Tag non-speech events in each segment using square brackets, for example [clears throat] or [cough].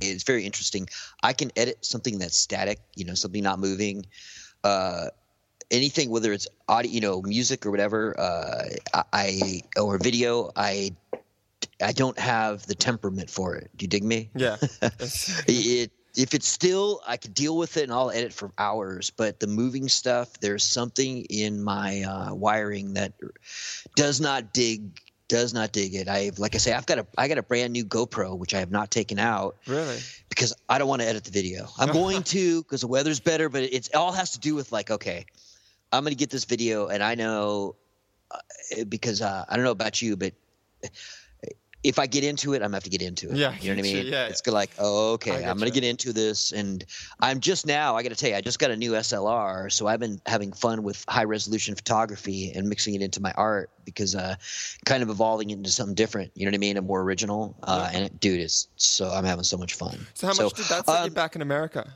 it's very interesting. I can edit something that's static, you know, something not moving. Uh, anything, whether it's audio, you know, music or whatever, uh, I or video, I I don't have the temperament for it. Do you dig me? Yeah. [laughs] it if it's still, I could deal with it and I'll edit for hours. But the moving stuff, there's something in my uh, wiring that does not dig does not dig it. I've like I say, I've got a I got a brand new GoPro which I have not taken out. Really? Because I don't want to edit the video. I'm going to [laughs] because the weather's better, but it's it all has to do with like okay, I'm going to get this video, and I know uh, because uh, I don't know about you, but if I get into it, I'm gonna have to get into it. Yeah, you know what I mean. yeah, it's like, oh, okay, I'm gonna you. get into this, and I'm just now. I got to tell you, I just got a new SLR, so I've been having fun with high resolution photography and mixing it into my art because, uh, kind of evolving into something different. You know what I mean? And more original. Uh, and it, dude, is so I'm having so much fun. So how much did that set um, you back in America?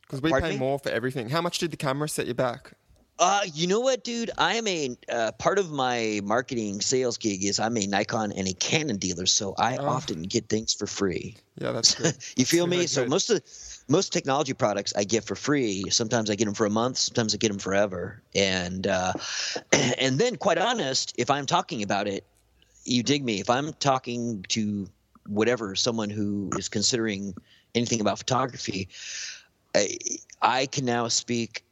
Because we pay me? more for everything. How much did the camera set you back? Uh, you know what, dude? I am a uh, part of my marketing sales gig is I'm a Nikon and a Canon dealer, so I Oh. often get things for free. Yeah, that's [laughs] good. you feel That's me? really So good. most of most technology products I get for free. Sometimes I get them for a month. Sometimes I get them forever. And uh, [clears throat] and then, quite honest, if I'm talking about it, you dig me. If I'm talking to whatever someone who is considering anything about photography, I, I can now speak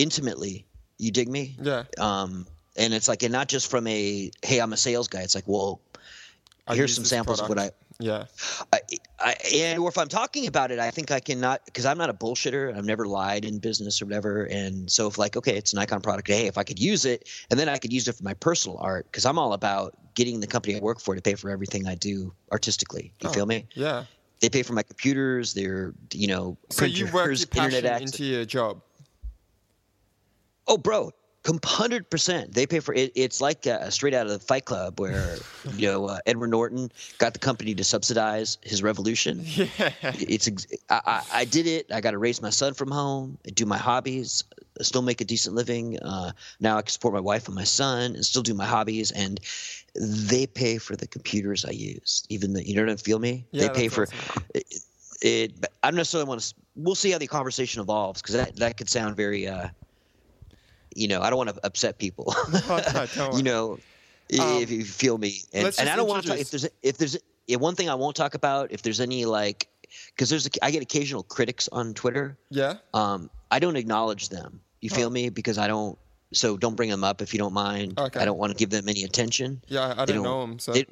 intimately. You dig me? Yeah. Um, and it's like, and not just from a hey, I'm a sales guy. It's like, well, I here's some samples of what I. Yeah. I, I, and or if I'm talking about it, I think I cannot because I'm not a bullshitter. I've never lied in business or whatever. And so if like, okay, it's a Nikon product. Hey, if I could use it, and then I could use it for my personal art because I'm all about getting the company I work for to pay for everything I do artistically. You Oh, feel me? Yeah. They pay for my computers. They're you know So you work your internet passion access. into your job. Oh, bro, hundred percent. They pay for it. It's like uh, straight out of the Fight Club, where [laughs] you know uh, Edward Norton got the company to subsidize his revolution. [laughs] Yeah. It's I, I, I did it. I got to raise my son from home, do my hobbies, still make a decent living. Uh, now I can support my wife and my son, and still do my hobbies. And they pay for the computers I use. Even the you know I feel me? Yeah, they pay for awesome. it, it. I don't necessarily want to. We'll see how the conversation evolves because that that could sound very. Uh, you know, I don't want to upset people. [laughs] no, don't [laughs] you know, Um, if you feel me, and, and I don't want to talk. If there's if there's yeah, one thing I won't talk about, if there's any like, because there's a, I get occasional critics on Twitter. Yeah. Um, I don't acknowledge them. You feel Oh. me? Because I don't. So don't bring them up if you don't mind. Okay. I don't want to give them any attention. Yeah, I They don't don't- know them, so they-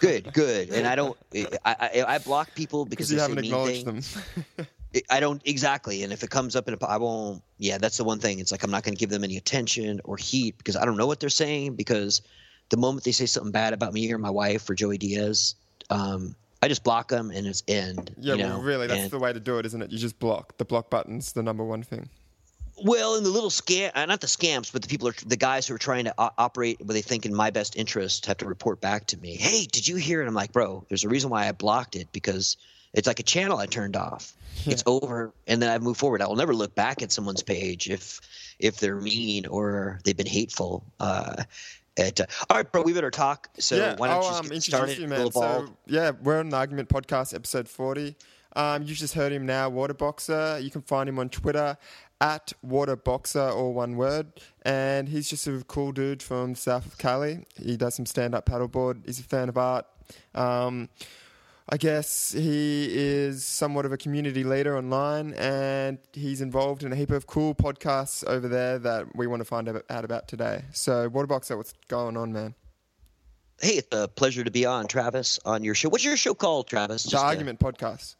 Good, [laughs] good. And I don't. I I, I block people because because you they haven't mean acknowledged them. I don't exactly. And if it comes up in a, I won't. Yeah, that's the one thing. It's like I'm not going to give them any attention or heat because I don't know what they're saying. Because the moment they say something bad about me or my wife or Joey Diaz, um, I just block them and it's end. yeah, you know? well, really, that's And- the way to do it, isn't it? You just block. The block button's the number one thing. Well, and the little scam, uh, not the scams, but the people are the guys who are trying to o- operate what they think in my best interest have to report back to me. Hey, did you hear it? I'm like, bro, there's a reason why I blocked it because it's like a channel I turned off. It's over, and then I move forward. I will never look back at someone's page if if they're mean or they've been hateful. Uh, at, uh, all right, bro, we better talk. So yeah, why don't I'll you just um, get started? you, man. So, yeah, we're on the Argument Podcast, episode 40. Um, you just heard him now, Waterboxer. You can find him on Twitter at Waterboxer, all one word. And he's just a cool dude from the south of Cali. He does some stand up paddleboard. He's a fan of art. Um, I guess he is somewhat of a community leader online, and he's involved in a heap of cool podcasts over there that we want to find out about today. So, Waterboxer, what's going on, man? hey, it's a pleasure to be on, Travis, on your show. What's your show called, Travis? The Just, uh, Argument Podcast.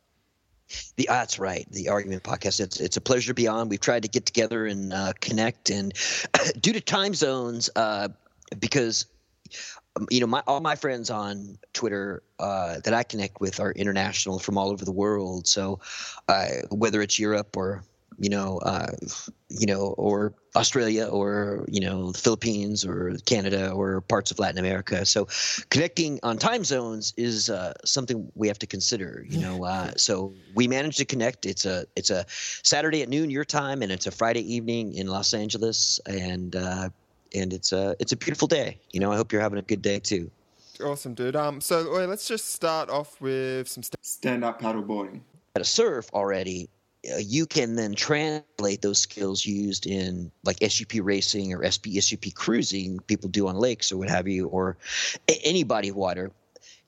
The, ah, that's right, the Argument Podcast. It's it's a pleasure to be on. We've tried to get together and uh, connect, and [coughs] due to time zones, uh, because you know my all my friends on Twitter uh, that I connect with are international from all over the world. So uh, whether it's Europe or you know uh, you know or Australia or you know the Philippines or Canada or parts of Latin America. So connecting on time zones is uh, something we have to consider. You know, uh, so we managed to connect. It's a it's a Saturday at noon your time, and it's a Friday evening in Los Angeles, and uh, and it's a it's a beautiful day. You know, I hope you're having a good day too. Awesome, dude. Um, so wait, let's just start off with some st- stand-up paddleboarding. At a surf already, uh, you can then translate those skills used in like SUP racing or SP SUP cruising, people do on lakes or what have you, or a- any body of water.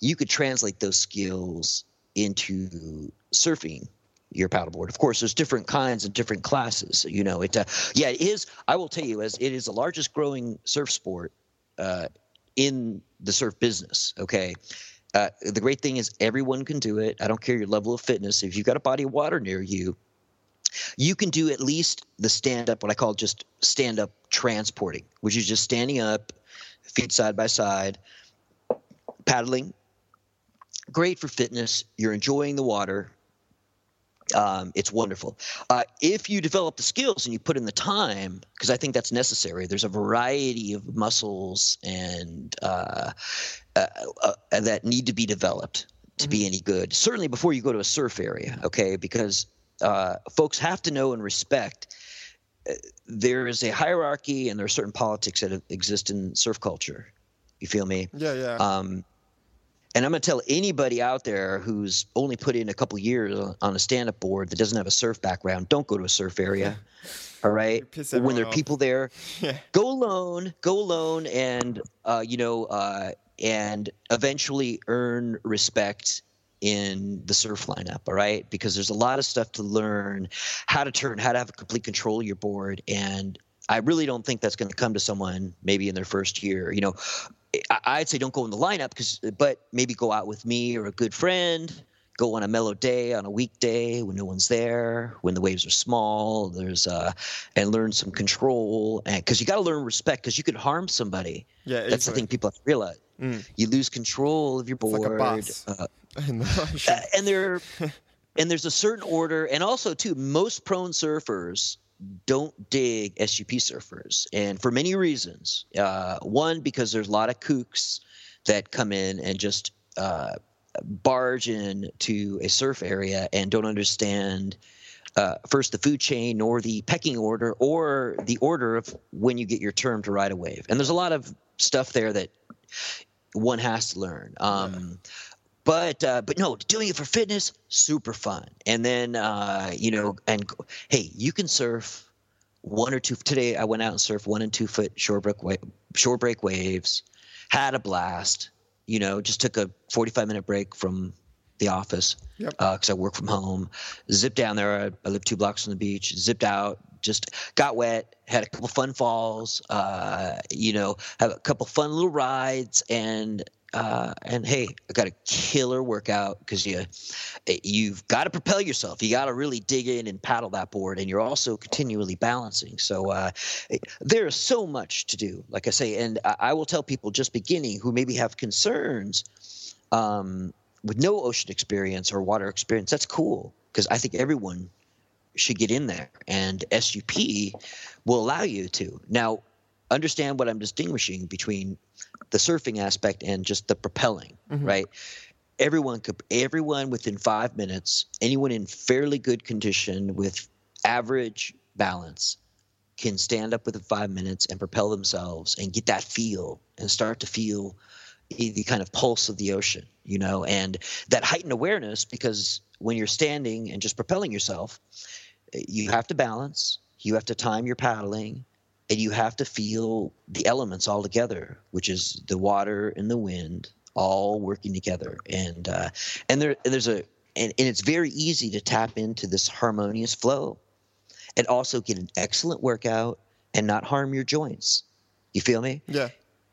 You could translate those skills into surfing your paddleboard. Of course, there's different kinds and different classes. You know, it. Uh, yeah, it is. I will tell you, as it is the largest growing surf sport uh, in the surf business. Okay. Uh, the great thing is everyone can do it. I don't care your level of fitness. If you've got a body of water near you, you can do at least the stand up, what I call just stand up transporting, which is just standing up, feet side by side, paddling. Great for fitness. You're enjoying the water. Um, it's wonderful. Uh, if you develop the skills and you put in the time, because I think that's necessary, there's a variety of muscles and uh, uh, uh that need to be developed to mm-hmm. be any good. Certainly before you go to a surf area, okay? Because uh, folks have to know and respect uh, there is a hierarchy and there are certain politics that exist in surf culture. You feel me? Yeah, yeah. Um, and I'm going to tell anybody out there who's only put in a couple years on a stand up board that doesn't have a surf background, don't go to a surf area. All right. When there are people there, [laughs] yeah. go alone, go alone and, uh, you know, uh, and eventually earn respect in the surf lineup. All right. Because there's a lot of stuff to learn how to turn, how to have complete control of your board. And I really don't think that's going to come to someone maybe in their first year. You know, I'd say don't go in the lineup because, but maybe go out with me or a good friend. Go on a mellow day on a weekday when no one's there, when the waves are small. There's uh, and learn some control, and because you got to learn respect, because you could harm somebody. Yeah, that's the thing people have to realize. Mm. You lose control of your board. Like uh, [laughs] and there, [laughs] and there's a certain order, and also too, most prone surfers don't dig SUP surfers, and for many reasons. Uh, one, because there's a lot of kooks that come in and just uh, barge in to a surf area and don't understand uh, first the food chain nor the pecking order or the order of when you get your term to ride a wave. And there's a lot of stuff there that one has to learn. Um, yeah but uh, but no, doing it for fitness, super fun. And then uh, you know, and hey, you can surf one or two. Today I went out and surfed one and two foot shore break wa- shore break waves, had a blast. You know, just took a forty five minute break from the office because yep. uh, I work from home. Zipped down there. I, I live two blocks from the beach. Zipped out. Just got wet. Had a couple fun falls. Uh, you know, have a couple fun little rides, and uh, and hey, I got a killer workout because you you've got to propel yourself. You got to really dig in and paddle that board, and you're also continually balancing. So uh, there is so much to do, like I say, and I, I will tell people just beginning who maybe have concerns um, with no ocean experience or water experience. That's cool because I think everyone should get in there, and SUP will allow you to. Now, understand what I'm distinguishing between the surfing aspect and just the propelling, mm-hmm. right? Everyone could, everyone within five minutes, anyone in fairly good condition with average balance can stand up within five minutes and propel themselves and get that feel and start to feel the kind of pulse of the ocean, you know, and that heightened awareness because when you're standing and just propelling yourself, you have to balance, you have to time your paddling, and you have to feel the elements all together, which is the water and the wind all working together. And uh, and there there's a and, and it's very easy to tap into this harmonious flow, and also get an excellent workout and not harm your joints. You feel me? Yeah.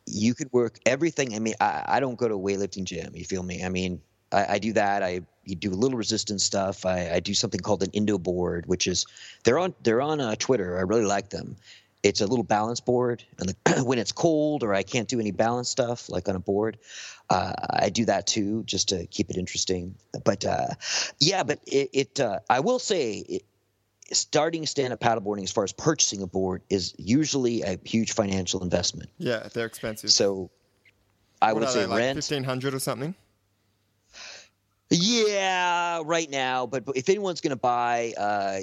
You could work everything. I mean, I, I don't go to a weightlifting gym. You feel me? I mean, I, I do that. I you do a little resistance stuff. I, I, do something called an Indo board, which is they're on they're on uh, Twitter. I really like them, it's a little balance board and the, [clears throat] when it's cold or i can't do any balance stuff like on a board uh, i do that too just to keep it interesting. But uh, yeah but it, it uh, i will say it, starting stand-up paddleboarding as far as purchasing a board is usually a huge financial investment. Yeah they're expensive. So i what would say they, like rent 1500 or something? Yeah right now but if anyone's going to buy uh,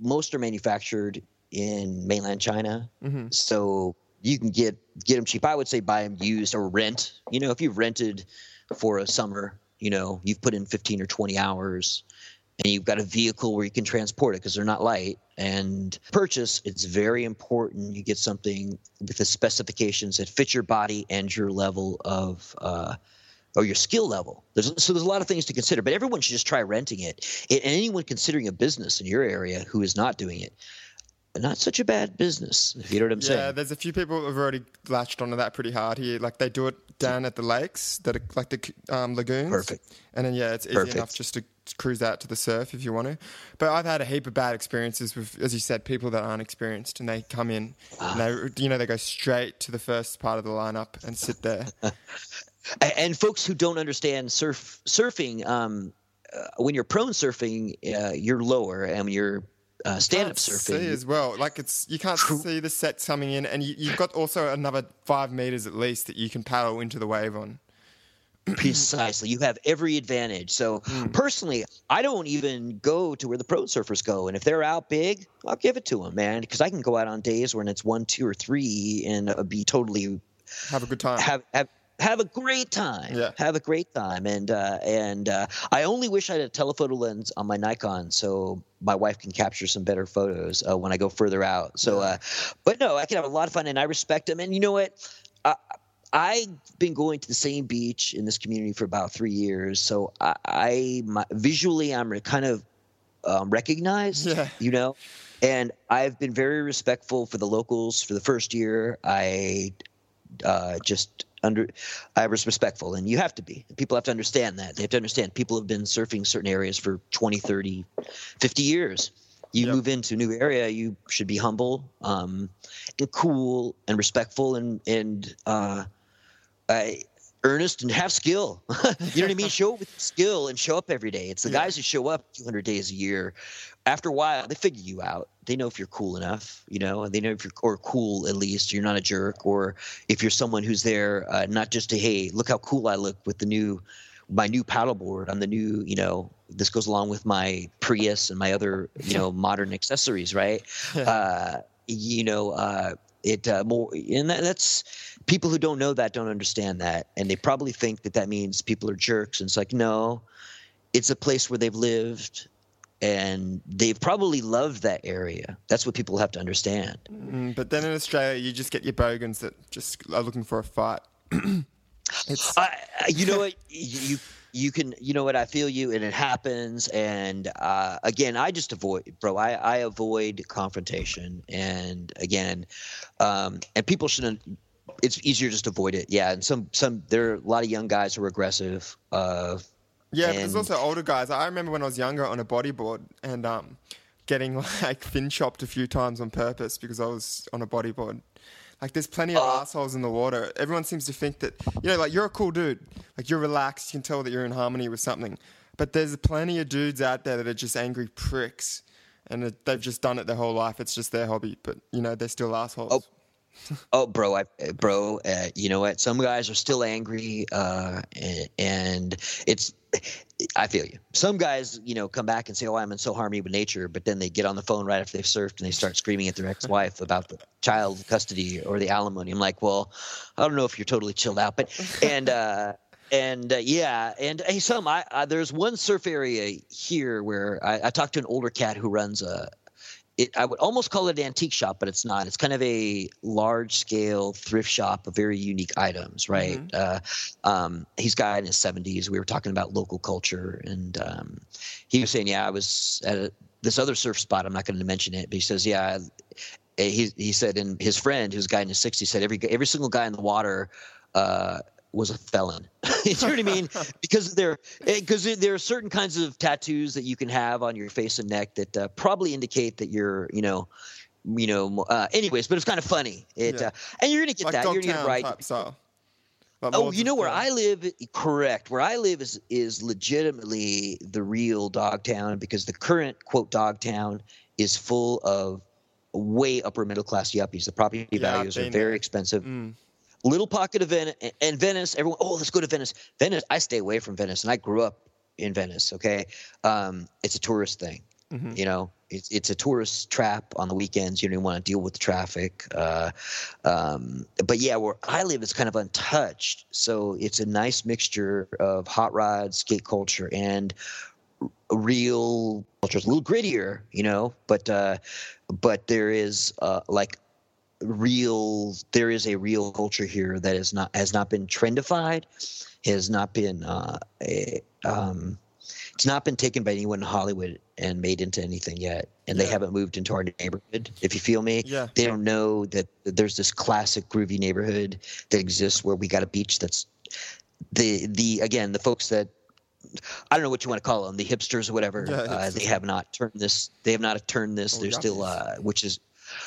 most are manufactured in mainland China. Mm-hmm. So you can get get them cheap. I would say buy them used or rent. You know, if you've rented for a summer, you know, you've put in 15 or 20 hours and you've got a vehicle where you can transport it because they're not light and purchase it's very important you get something with the specifications that fit your body and your level of uh, or your skill level there's, so there's a lot of things to consider but everyone should just try renting it and anyone considering a business in your area who is not doing it not such a bad business, if you know what I'm yeah, saying. Yeah, there's a few people who've already latched onto that pretty hard here. Like they do it down at the lakes, that are like the um, lagoons. Perfect. And then yeah, it's easy Perfect. enough just to cruise out to the surf if you want to. But I've had a heap of bad experiences with, as you said, people that aren't experienced, and they come in, and they you know they go straight to the first part of the lineup and sit there. [laughs] and folks who don't understand surf surfing. Um, uh, when you're prone surfing, uh, you're lower, and when you're uh, stand-up surfing see as well. Like it's you can't see the sets coming in, and you, have got also another five meters at least that you can paddle into the wave on. [clears throat] [clears throat] Precisely, you have every advantage. So mm. personally, I don't even go to where the pro surfers go, and if they're out big, I'll give it to them, man, because I can go out on days when it's one, two, or three, and uh, be totally have a good time. Have have have a great time. Yeah. Have a great time. And uh, and uh, I only wish I had a telephoto lens on my Nikon so my wife can capture some better photos uh, when I go further out. So, uh, but no, I can have a lot of fun, and I respect them. And you know what? I, I've been going to the same beach in this community for about three years, so I, I my, visually I'm kind of um, recognized. Yeah. You know. And I've been very respectful for the locals for the first year. I uh, just under I was respectful and you have to be. People have to understand that. They have to understand people have been surfing certain areas for 20, 30, 50 years. You yep. move into a new area, you should be humble, um, and cool and respectful and and uh, I, earnest and have skill. [laughs] you know what I mean? [laughs] show up with skill and show up every day. It's the yeah. guys who show up 200 days a year. After a while, they figure you out. They know if you're cool enough, you know, and they know if you're or cool at least. You're not a jerk, or if you're someone who's there uh, not just to hey, look how cool I look with the new my new paddleboard on the new, you know, this goes along with my Prius and my other, you know, [laughs] modern accessories, right? uh, you know, uh, it uh, more and that, that's people who don't know that don't understand that and they probably think that that means people are jerks and it's like no it's a place where they've lived and they've probably loved that area. That's what people have to understand. Mm, but then in australia you just get your bogans that just are looking for a fight. [clears throat] It's uh, you know what? [laughs] You you can you know what? I feel you and it happens and uh, again i just avoid bro I, I avoid confrontation and again um, and people shouldn't it's easier just to avoid it yeah and some some there are a lot of young guys who are aggressive uh, yeah but there's also older guys i remember when i was younger on a bodyboard and um, getting [laughs] like fin chopped a few times on purpose because i was on a bodyboard like, there's plenty of uh, assholes in the water. Everyone seems to think that, you know, like you're a cool dude. Like, you're relaxed. You can tell that you're in harmony with something. But there's plenty of dudes out there that are just angry pricks. And they've just done it their whole life. It's just their hobby. But, you know, they're still assholes. Oh [laughs] oh, bro, I, bro, uh, you know what? Some guys are still angry, uh, and, it's. I feel you. Some guys, you know, come back and say, "Oh, I'm in so harmony with nature," but then they get on the phone right after they've surfed and they start screaming at their ex-wife about the child custody or the alimony. I'm like, well, I don't know if you're totally chilled out, but and. uh [laughs] and uh, yeah, and hey, some I, I, there's one surf area here where I, I talked to an older cat who runs a, it, I would almost call it an antique shop, but it's not. It's kind of a large scale thrift shop of very unique items, right? Mm-hmm. Uh, um, he's got in his 70s. We were talking about local culture, and um, he was saying, Yeah, I was at a, this other surf spot. I'm not going to mention it, but he says, Yeah, he, he said, and his friend, who's a guy in his 60s, said every, every single guy in the water. Uh, was a felon. [laughs] you know what I mean? [laughs] Because there, because eh, there are certain kinds of tattoos that you can have on your face and neck that uh, probably indicate that you're, you know, you know. Uh, anyways, but it's kind of funny. It, yeah. uh, and you're gonna get like that. You're gonna get right. Type style. Oh, you know where I live? Correct. Where I live is is legitimately the real Dogtown because the current quote Dogtown is full of way upper middle class yuppies. The property yeah, values are very expensive. Mm little pocket of Venice and Venice. Everyone, oh, let's go to Venice. Venice. I stay away from Venice, and I grew up in Venice. Okay, um, it's a tourist thing. Mm-hmm. You know, it's it's a tourist trap on the weekends. You don't even want to deal with the traffic. Uh, um, but yeah, where I live is kind of untouched, so it's a nice mixture of hot rod, skate culture, and real culture. It's a little grittier, you know, but uh, but there is uh, like real. There is a real culture here that is not has not been trendified, has not been uh, a, um, it's not been taken by anyone in Hollywood and made into anything yet. And yeah. they haven't moved into our neighborhood. If you feel me, yeah. they don't know that there's this classic groovy neighborhood that exists where we got a beach that's the the again the folks that I don't know what you want to call them, the hipsters or whatever. Yeah, uh, they have not turned this. They have not turned this. Oh, They're still, uh, which is,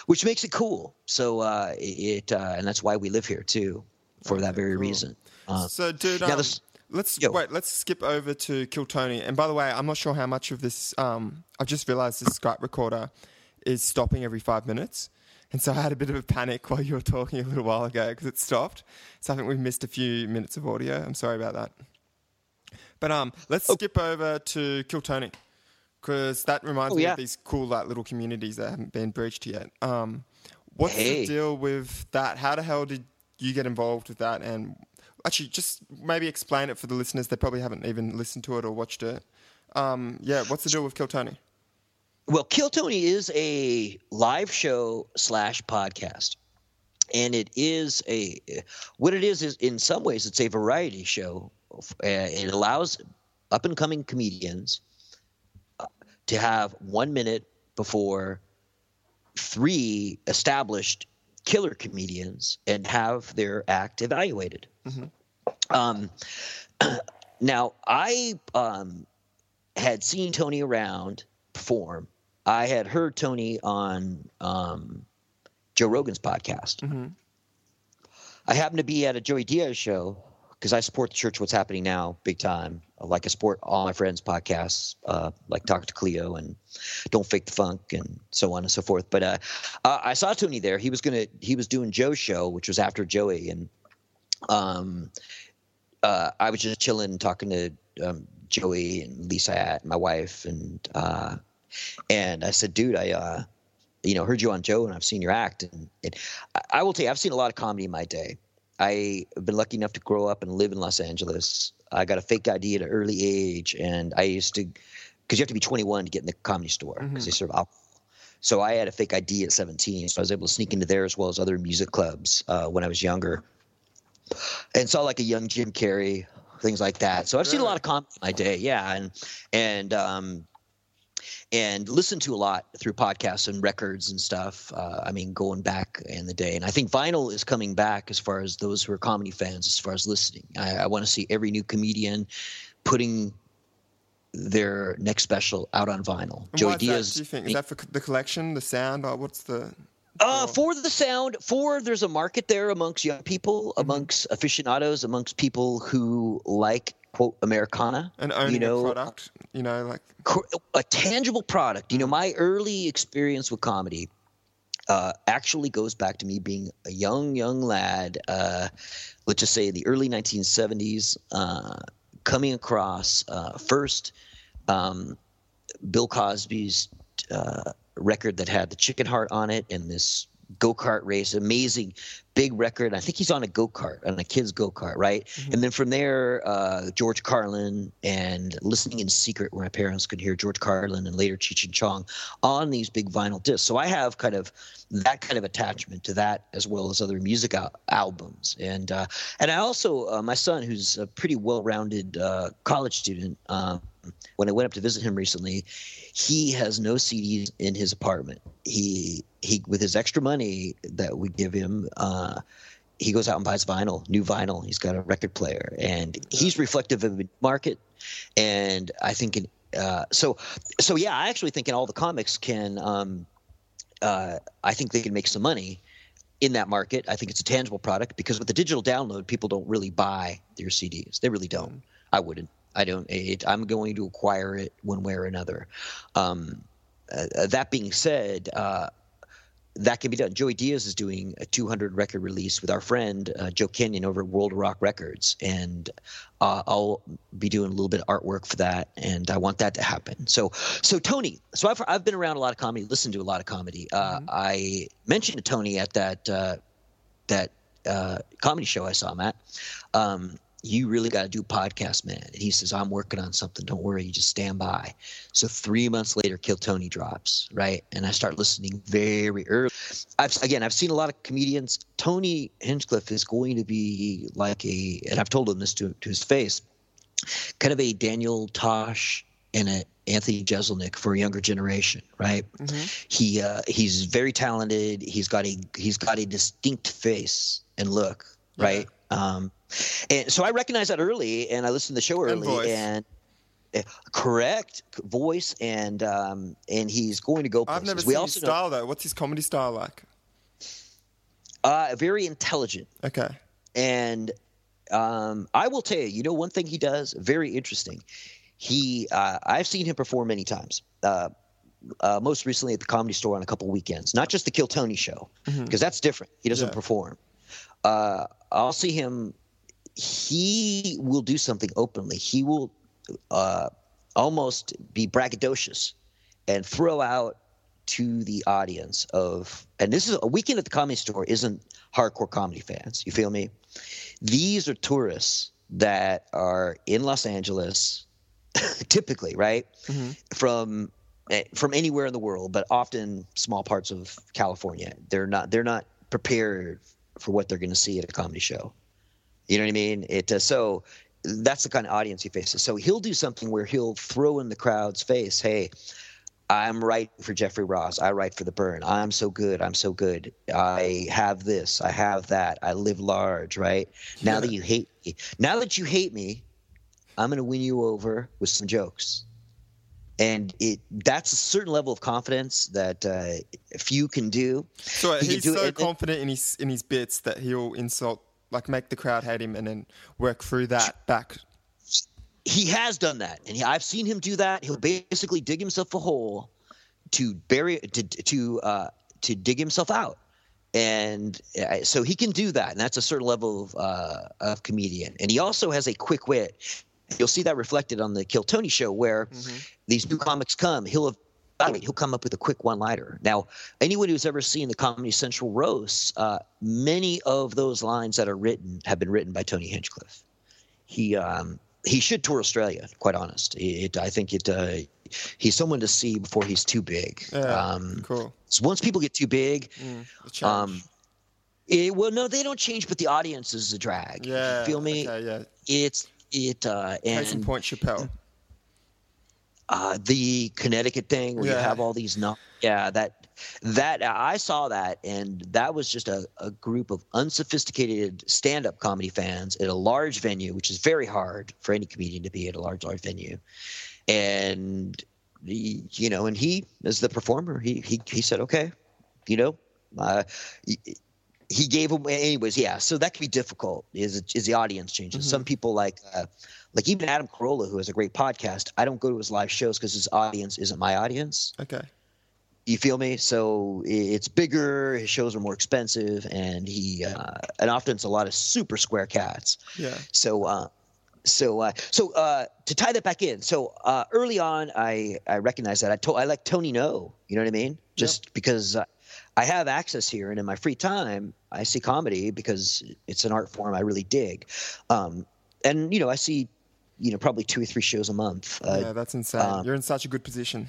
which makes it cool. So uh, it, uh, and that's why we live here too, for okay, that very cool. reason. Uh, so, dude, um, this, Let's Yo. wait. Let's skip over to Kill Tony. And by the way, I'm not sure how much of this. Um, I've just realised this Skype recorder is stopping every five minutes, and so I had a bit of a panic while you were talking a little while ago because it stopped. So I think we've missed a few minutes of audio. I'm sorry about that. But um, let's oh. skip over to Kill Tony because that reminds oh, me yeah. of these cool like little communities that haven't been breached yet. Um, what's hey. the deal with that? How the hell did you get involved with that, and actually just maybe explain it for the listeners They probably haven't even listened to it or watched it. Um, yeah, what's the deal with Kill Tony? Well, Kill Tony is a live show slash podcast. And it is a what it is is in some ways it's a variety show. Uh, it allows up and coming comedians to have one minute before three established killer comedians and have their act evaluated. Mm-hmm. Um, [clears throat] now, I um, had seen Tony around perform. I had heard Tony on um, Joe Rogan's podcast. Mm-hmm. I happened to be at a Joey Diaz show because I support the church. What's happening now, big time. Like I support all my friends' podcasts, uh, like Talk to Cleo and Don't Fake the Funk and so on and so forth. But uh, I saw Tony there. He was gonna. He was doing Joe's show, which was after Joey, and um, uh, I was just chilling, talking to um, Joey and Lisa, at my wife, and uh, and I said, "Dude, I uh, you know heard you on Joe, and I've seen your act, and, and I, will tell you, I've seen a lot of comedy in my day. I've been lucky enough to grow up and live in Los Angeles. I got a fake ID at an early age, and I used to because you have to be 21 to get in the comedy store because mm-hmm. they serve alcohol. So I had a fake ID at 17, so I was able to sneak into there as well as other music clubs uh, when I was younger and saw like a young Jim Carrey, things like that. So I've seen a lot of comedy in my day, yeah, and and um, and listened to a lot through podcasts and records and stuff. Uh, I mean, going back in the day, and I think vinyl is coming back as far as those who are comedy fans, as far as listening. I, I want to see every new comedian putting their next special out on vinyl. And Joey Diaz. That, do you think is that for the collection, the sound, or what's the? Uh, for the sound, for there's a market there amongst young people, mm-hmm. amongst aficionados, amongst people who like quote Americana and owning you know, a product, you know, like a tangible product. You know, my early experience with comedy uh, actually goes back to me being a young, young lad. Uh, let's just say in the early 1970s, uh, coming across uh, first um, Bill Cosby's uh, record that had the chicken heart on it and this go kart race, amazing big record. I think he's on a go kart, on a kid's go kart, right? Mm-hmm. And then from there, uh, George Carlin and listening in secret, where my parents could hear George Carlin and later Cheech and Chong on these big vinyl discs. So I have kind of that kind of attachment to that as well as other music al- albums. And uh, and I also uh, my son, who's a pretty well-rounded uh, college student. When I went up to visit him recently, he has no CDs in his apartment. He he with his extra money that we give him. Uh, he goes out and buys vinyl, new vinyl. He's got a record player, and he's reflective of the market. And I think, in, uh, so, so yeah, I actually think in all the comics can, um, uh, I think they can make some money in that market. I think it's a tangible product because with the digital download, people don't really buy their CDs. They really don't. I wouldn't. I don't. It, I'm going to acquire it one way or another. Um, uh, that being said, uh, that can be done. Joey Diaz is doing a 200 record release with our friend uh, Joe Kenyon over at World Rock Records, and uh, I'll be doing a little bit of artwork for that, and I want that to happen. So, so Tony, so I've I've been around a lot of comedy, listened to a lot of comedy. Uh, mm-hmm. I mentioned to Tony at that uh, that uh, comedy show I saw him at. Um, you really got to do podcast, man. And he says, I'm working on something. Don't worry. You just stand by. So three months later, Kill Tony drops, right? And I start listening very early. I've, again, I've seen a lot of comedians. Tony Hinchcliffe is going to be like a, and I've told him this to, to his face, kind of a Daniel Tosh and a Anthony Jeselnik for a younger generation, right? Mm-hmm. He uh, he's very talented. He's got a he's got a distinct face and look, right? Um, and so I recognized that early, and I listened to the show early, and, and uh, correct voice, and um, and he's going to go. Places. I've never we seen his style know, though. What's his comedy style like? Uh, very intelligent. Okay. And um, I will tell you, you know, one thing he does very interesting. He, uh, I've seen him perform many times. Uh, uh, most recently at the Comedy Store on a couple weekends, not just the Kill Tony show, because mm-hmm. that's different. He doesn't yeah. perform. Uh, I'll see him. He will do something openly. He will uh, almost be braggadocious and throw out to the audience of, and this is a weekend at the comedy store isn't hardcore comedy fans. You feel me? These are tourists that are in Los Angeles, [laughs] typically, right? Mm-hmm. From eh, from anywhere in the world, but often small parts of California. They're not they're not prepared for what they're going to see at a comedy show. You know what I mean? It uh, so that's the kind of audience he faces. So he'll do something where he'll throw in the crowd's face, "Hey, I'm writing for Jeffrey Ross. I write for The Burn. I'm so good. I'm so good. I have this. I have that. I live large. Right yeah. now that you hate me, now that you hate me, I'm going to win you over with some jokes." and it that's a certain level of confidence that uh, few can do. So he he's so it, confident in his in his bits that he'll insult, like make the crowd hate him, and then work through that back. He has done that, and he, I've seen him do that. He'll basically dig himself a hole to bury to to uh, to dig himself out, and uh, so he can do that, and that's a certain level of uh, of comedian. And he also has a quick wit. You'll see that reflected on the Kill Tony show, where mm-hmm. these new comics come. He'll have he'll come up with a quick one-liner. Now, anyone who's ever seen the Comedy Central roasts, uh, many of those lines that are written have been written by Tony Hinchcliffe. He um, he should tour Australia. Quite honest, it, I think it. Uh, he's someone to see before he's too big. Yeah, um, cool. So once people get too big, mm, um, it, well, no, they don't change, but the audience is a drag. Yeah, you feel me? Okay, yeah. It's it uh, and Case in point, Chappelle. Uh, the Connecticut thing where yeah. you have all these no, yeah that that I saw that and that was just a, a group of unsophisticated stand-up comedy fans at a large venue, which is very hard for any comedian to be at a large large venue, and he, you know, and he as the performer, he he he said, okay, you know, uh, he gave them anyways. Yeah, so that can be difficult. Is is the audience changes? Mm-hmm. Some people like uh, like even Adam Carolla, who has a great podcast. I don't go to his live shows because his audience isn't my audience. Okay. You feel me? So it's bigger. His shows are more expensive, and he uh, and often it's a lot of super square cats. Yeah. So uh, so uh, so uh, to tie that back in, so uh, early on, I I recognized that I told I like Tony No. You know what I mean? Just yep. because uh, I have access here, and in my free time, I see comedy because it's an art form I really dig. Um, and you know, I see, you know, probably two or three shows a month. Uh, yeah, that's insane. Um, You're in such a good position.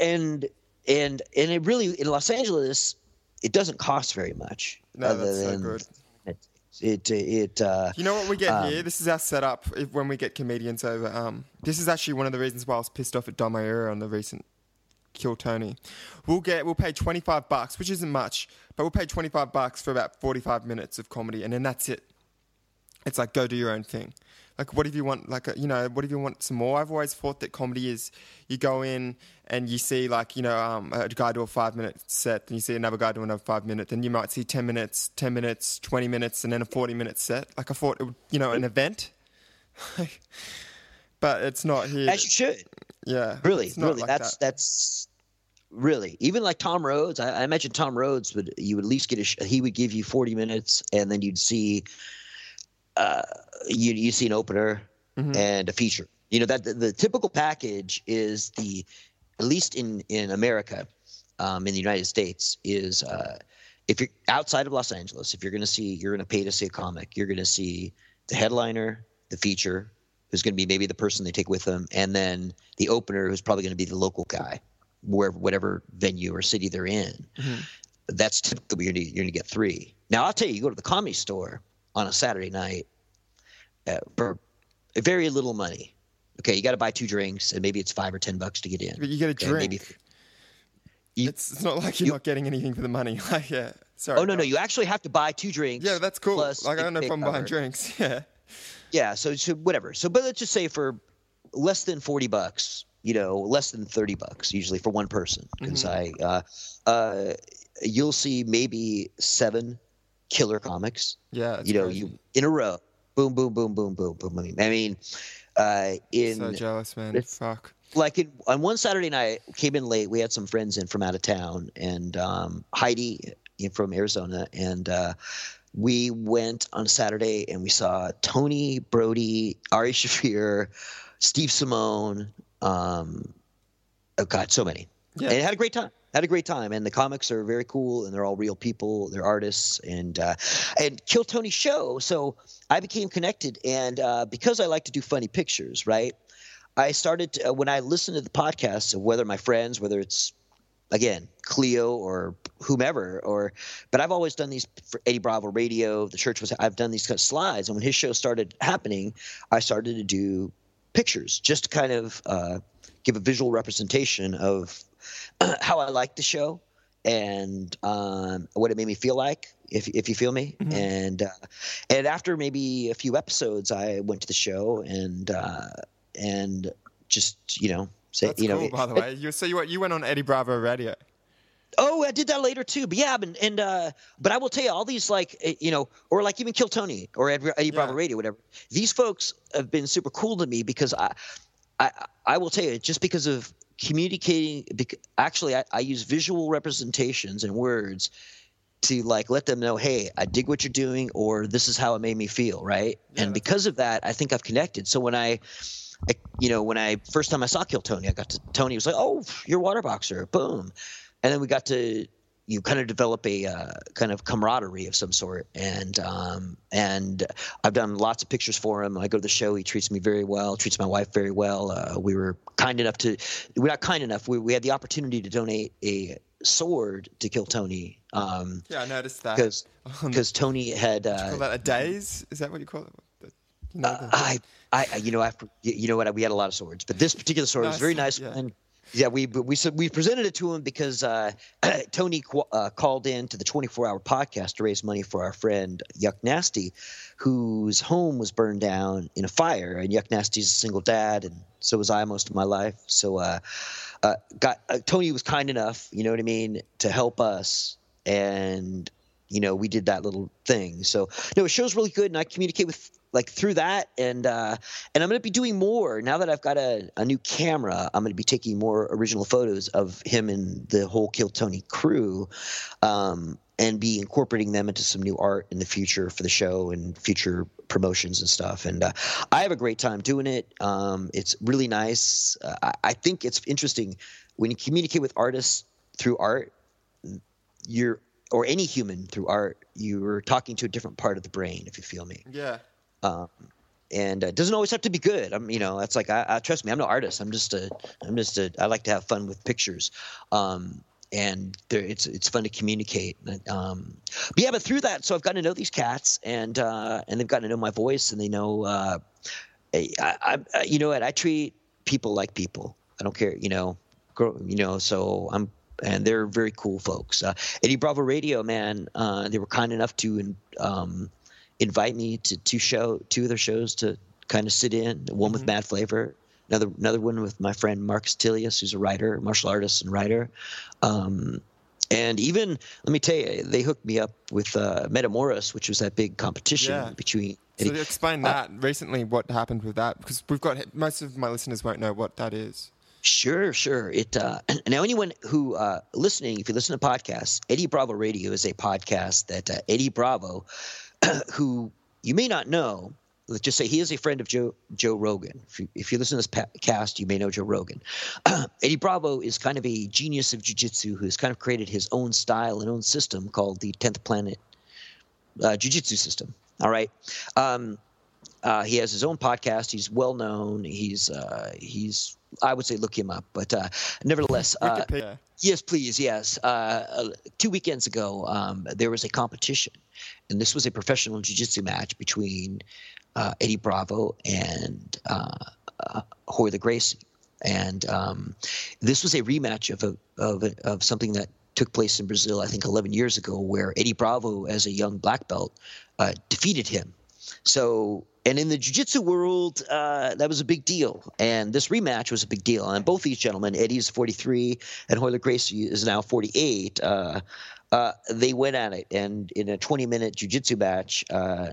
And and and it really in Los Angeles, it doesn't cost very much. No, that's so good. It it, it uh, you know what we get um, here. This is our setup. If, when we get comedians over, um, this is actually one of the reasons why I was pissed off at Dom Irrera on the recent kill Tony. We'll get we'll pay 25 bucks, which isn't much, but we'll pay 25 bucks for about 45 minutes of comedy and then that's it. It's like go do your own thing. Like what if you want like a, you know, what if you want some more? I've always thought that comedy is you go in and you see like, you know, um, a guy do a 5 minute set, then you see another guy do another 5 minute, then you might see 10 minutes, 10 minutes, 20 minutes and then a 40 minute set. Like I thought it would, you know, an event. [laughs] but it's not here. As you should. Yeah. Really, really. Like that's that. that's Really, even like Tom Rhodes, I, I imagine Tom Rhodes would you would at least get a sh- he would give you forty minutes, and then you'd see, uh, you you see an opener Mhm. and a feature. You know that the, the typical package is the, at least in in America, um, in the United States, is uh, if you're outside of Los Angeles, if you're going to see, you're going to pay to see a comic, you're going to see the headliner, the feature, who's going to be maybe the person they take with them, and then the opener, who's probably going to be the local guy, wherever whatever venue or city they're in. Mhm. That's typically you're going, to, you're going to get three. Now I'll tell you, you go to the comedy store on a Saturday night uh, for very little money. Okay, you got to buy two drinks, and maybe it's five or ten bucks to get in. But you get a Okay, drink. maybe- You- it's, it's not like you're you- not getting anything for the money. [laughs] Like, yeah. Sorry. Oh no, go no, you actually have to buy two drinks. Yeah, that's cool. plus Like, I don't know if I'm buying drinks. [laughs] Yeah. Yeah, so so whatever. So but let's just say for less than forty bucks, you know, less than thirty bucks usually for one person. Because I, uh, uh, you'll see maybe seven killer comics. Yeah. you know, crazy. you in a row, boom, boom, boom, boom, boom, boom. I mean, I mean, uh, in so jealous, man. Fuck. like in, on one Saturday night, came in late. We had some friends in from out of town, and um, Heidi from Arizona, and uh, we went on Saturday and we saw Tony Brody, Ari Shaffir, Steve Simeone. Um, oh God, so many, Yeah. and had a great time. Had a great time, and the comics are very cool, and they're all real people. They're artists, and uh, and Kill Tony show. So I became connected, and uh, because I like to do funny pictures, right? I started to, uh, when I listen to the podcasts of whether my friends, whether it's again Cleo or whomever, or but I've always done these for Eddie Bravo Radio. The church was I've done these kind of slides, and when his show started happening, I started to do pictures just to kind of uh, give a visual representation of [clears throat] how I like the show and um, what it made me feel like. If, if you feel me, Mhm. and uh, and after maybe a few episodes, I went to the show and uh, and just you know say That's you know by the way. [laughs] You, so you, you went on Eddie Bravo Radio. Oh, I did that later too. But yeah, and, and uh, but I will tell you, all these like eh, you know, or like even Kill Tony or Ed, Eddie Bravo Yeah. Radio, whatever. These folks have been super cool to me because I, I, I will tell you, just because of communicating. Actually, I, I use visual representations and words to like let them know, hey, I dig what you're doing, or this is how it made me feel, right? Yeah, and because of that, I think I've connected. So when I I, you know, when I first time I saw Kill Tony, I got to Tony was like, "Oh, you're a water boxer," boom, and then we got to you kind of develop a uh, kind of camaraderie of some sort, and um, and I've done lots of pictures for him. I go to the show, he treats me very well, treats my wife very well. Uh, we were kind enough to, we're not kind enough. We we had the opportunity to donate a sword to Kill Tony um, Yeah, I noticed that. because because [laughs] Tony had. Uh, call that a days? Is that what you call it? You know, the- I, I, you know, after you know what, we had a lot of swords, but this particular sword was very nice. yeah. And yeah, we we we presented it to him because uh, [clears throat] Tony uh, called in to the 24 hour podcast to raise money for our friend Yuck Nasty, whose home was burned down in a fire. And Yuck Nasty's a single dad, and so was I most of my life. So, uh, uh, got uh, Tony was kind enough, you know what I mean, to help us, and you know we did that little thing. So no, it show's really good, and I communicate with like through that, and uh, and I'm going to be doing more now that I've got a, a new camera. I'm going to be taking more original photos of him and the whole Kill Tony crew, um, and be incorporating them into some new art in the future for the show and future promotions and stuff. And uh, I have a great time doing it. Um, it's really nice. Uh, I, I think it's interesting when you communicate with artists through art. You're or any human through art, you're talking to a different part of the brain. If you feel me yeah. Um, and uh, it doesn't always have to be good. I'm, you know, that's like I, I trust me. I'm no artist. I'm just a, I'm just a. I like to have fun with pictures, um, and there, it's it's fun to communicate. Um, but yeah, but through that, so I've gotten to know these cats, and uh, and they've gotten to know my voice, and they know, uh, I, I, I, you know what, I treat people like people. I don't care, you know, grow, you know. So I'm. And they're very cool folks. Uh, Eddie Bravo Radio, man, uh, they were kind enough to um, invite me to two show two of their shows to kind of sit in. One with Mhm. Mad Flavor, another another one with my friend Marcus Tilius, who's a writer, martial artist and writer. Um, and even let me tell you, they hooked me up with uh, Metamoris, which was that big competition Yeah. between. So explain that recently. What happened with that? Because we've got most of my listeners won't know what that is. Sure, sure. It uh, [clears throat] now anyone who uh, listening, if you listen to podcasts, Eddie Bravo Radio is a podcast that uh, Eddie Bravo, [clears throat] who you may not know, let's just say he is a friend of Joe Joe Rogan. If you, if you listen to this cast, you may know Joe Rogan. [clears throat] Eddie Bravo is kind of a genius of jiu-jitsu who's kind of created his own style and own system called the Tenth Planet uh, Jiu-Jitsu system. All right. Um, uh, he has his own podcast. He's well known. He's uh, he's I would say look him up, but uh, nevertheless, uh, yes, please, yes. Uh, uh, two weekends ago, um, there was a competition, and this was a professional jiu-jitsu match between Eddie Bravo and uh, Royler Gracie, and um, this was a rematch of a, of a, of something that took place in Brazil, I think, 11 years ago, where Eddie Bravo, as a young black belt, defeated him. So and in the jiu-jitsu world, uh, that was a big deal. And this rematch was a big deal. And both these gentlemen, Eddie's 43 and Royler Gracie is now 48, uh, uh, they went at it. And in a 20-minute jiu-jitsu match uh,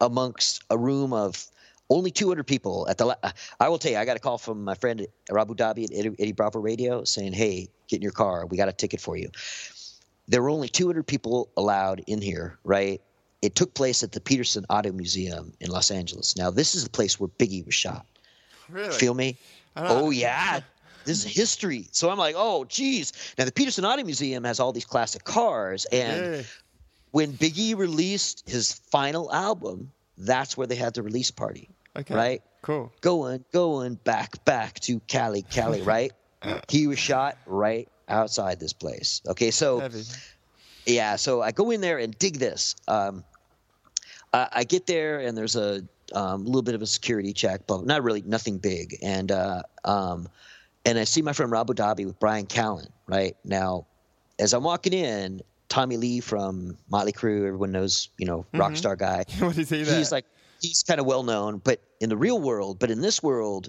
amongst a room of only 200 people at the la- i will tell you i got a call from my friend abu dhabi at eddie, eddie bravo radio saying hey get in your car we got a ticket for you there were only 200 people allowed in here right it took place at the Petersen Auto Museum in Los Angeles. Now, this is the place where Biggie was shot. Really? Feel me? Oh, yeah. This is history. So I'm like, oh, geez. Now, the Petersen Auto Museum has all these classic cars. And yeah. when Biggie released his final album, that's where they had the release party. Okay. Right? Cool. Going, going back, back to Cali, Cali, [laughs] right? he was shot right outside this place. Okay, so. Heavy yeah, so I go in there and dig this. Um, I, I, get there and there's a um, little bit of a security check, but not really nothing big. And uh, um, and I see my friend Rob Dhabi with Bryan Callen. Right now, as I'm walking in, Tommy Lee from Motley Crue, everyone knows, you know, mm-hmm. rock star guy. [laughs] what is he? That? He's like he's kind of well known, but in the real world, but in this world,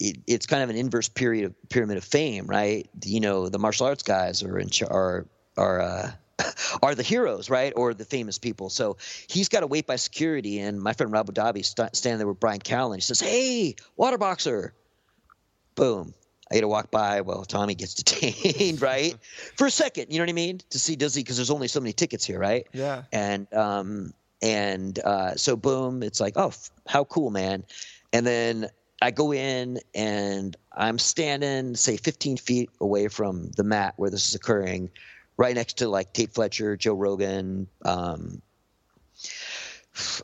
it, it's kind of an inverse period of pyramid of fame, right? You know, the martial arts guys are in are are uh, [laughs] are the heroes, right, or the famous people. So he's got to wait by security. And my friend Rob Dhabi st- standing there with Bryan Callen. He says, "Hey, water boxer." Boom. I had to walk by while Tommy gets detained, right? [laughs] For a second, you know what I mean? To see does he because there's only so many tickets here, right? Yeah. And um and uh, so boom, it's like, oh, how cool, man. And then I go in and I'm standing, say, 15 feet away from the mat where this is occurring, right next to like Tait Fletcher, Joe Rogan. Um,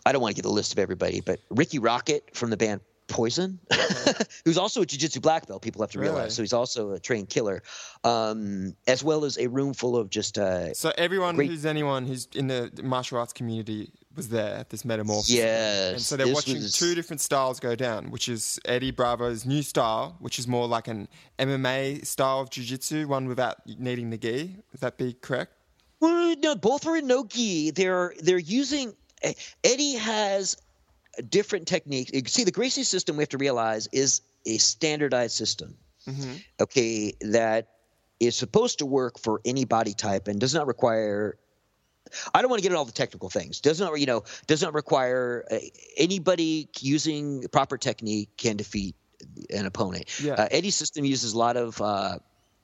I don't want to get a list of everybody, but Rikki Rockett from the band Poison, [laughs] who's also a jiu-jitsu black belt. People have to realize, really? so he's also a trained killer, um, as well as a room full of just. Uh, so everyone great... who's anyone who's in the martial arts community was there at this metamorphosis. Yes. And so they're watching was... two different styles go down, which is Eddie Bravo's new style, which is more like an MMA style of jiu-jitsu, one without needing the gi. Would that be correct? Well, no, both are in no gi. They're they're using Eddie has different techniques. You see, the Gracie system we have to realize is a standardized system. Mm-hmm. Okay, that is supposed to work for any body type and does not require I don't want to get into all the technical things. Does not, you know, does not require uh, anybody using proper technique can defeat an opponent. Yeah. Uh, Eddie's system uses a lot of uh,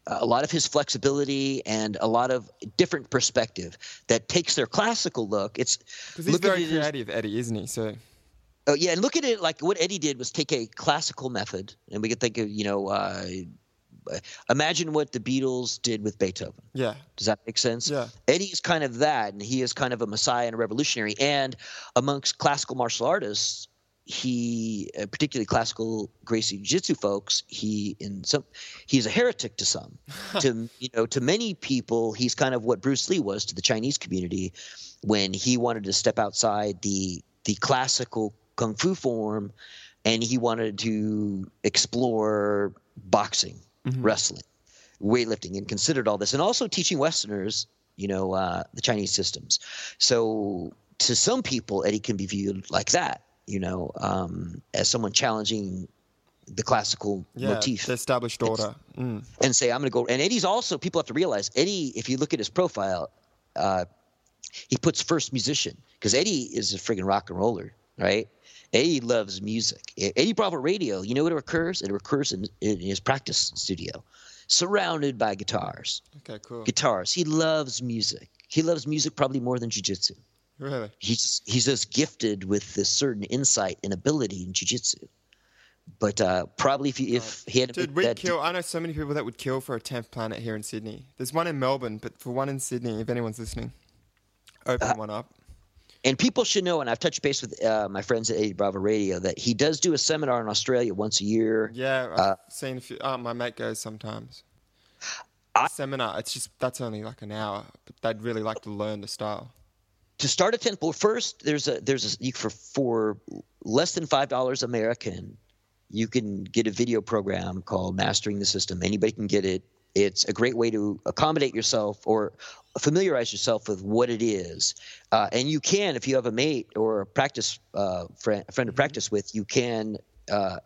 a lot of his flexibility and a lot of different perspective that takes their classical look. It's because he's very creative, as, Eddie, isn't he? So. Oh yeah, and look at it like what Eddie did was take a classical method, and we could think of you know uh, imagine what the Beatles did with Beethoven. Yeah. Does that make sense? Yeah. Eddie is kind of that, and he is kind of a messiah and a revolutionary. And amongst classical martial artists, he, uh, particularly classical Gracie Jiu-Jitsu folks, he in some, he's a heretic to some. [laughs] to you know, to many people, he's kind of what Bruce Lee was to the Chinese community when he wanted to step outside the the classical kung fu form, and he wanted to explore boxing mm-hmm. wrestling, weightlifting, and considered all this, and also teaching Westerners, you know, uh, the Chinese systems. So to some people, Eddie can be viewed like that, you know, um, as someone challenging the classical yeah, motif, the established order, mm. and say, "I'm going to go." And Eddie's also people have to realize Eddie. If you look at his profile, uh, he puts first musician because Eddie is a friggin' rock and roller. right? Eddie loves music. Eddie Bravo Radio, you know what it occurs? It occurs in, in his practice studio, surrounded by guitars. Okay, cool. Guitars. He loves music. He loves music probably more than jiu-jitsu. Really? He's he's just gifted with this certain insight and ability in jiu-jitsu. But uh, probably if, if he had Dude, we'd kill. I know so many people that would kill for a tenth planet here in Sydney. There's one in Melbourne, but for one in Sydney, if anyone's listening, open uh, one up. And people should know, and I've touched base with uh, my friends at Eddie Bravo Radio, that he does do a seminar in Australia once a year. Yeah, I've uh, seen a few. Oh, my mate goes sometimes. I, seminar. It's just that's only like an hour, but they'd really like to learn the style. To start a temple, first there's a there's a you, for for less than five dollars American, you can get a video program called Mastering the System. Anybody can get it. It's a great way to accommodate yourself or familiarize yourself with what it is. Uh, and you can, if you have a mate or a practice uh, friend, a friend to mm-hmm. practice with, you can uh,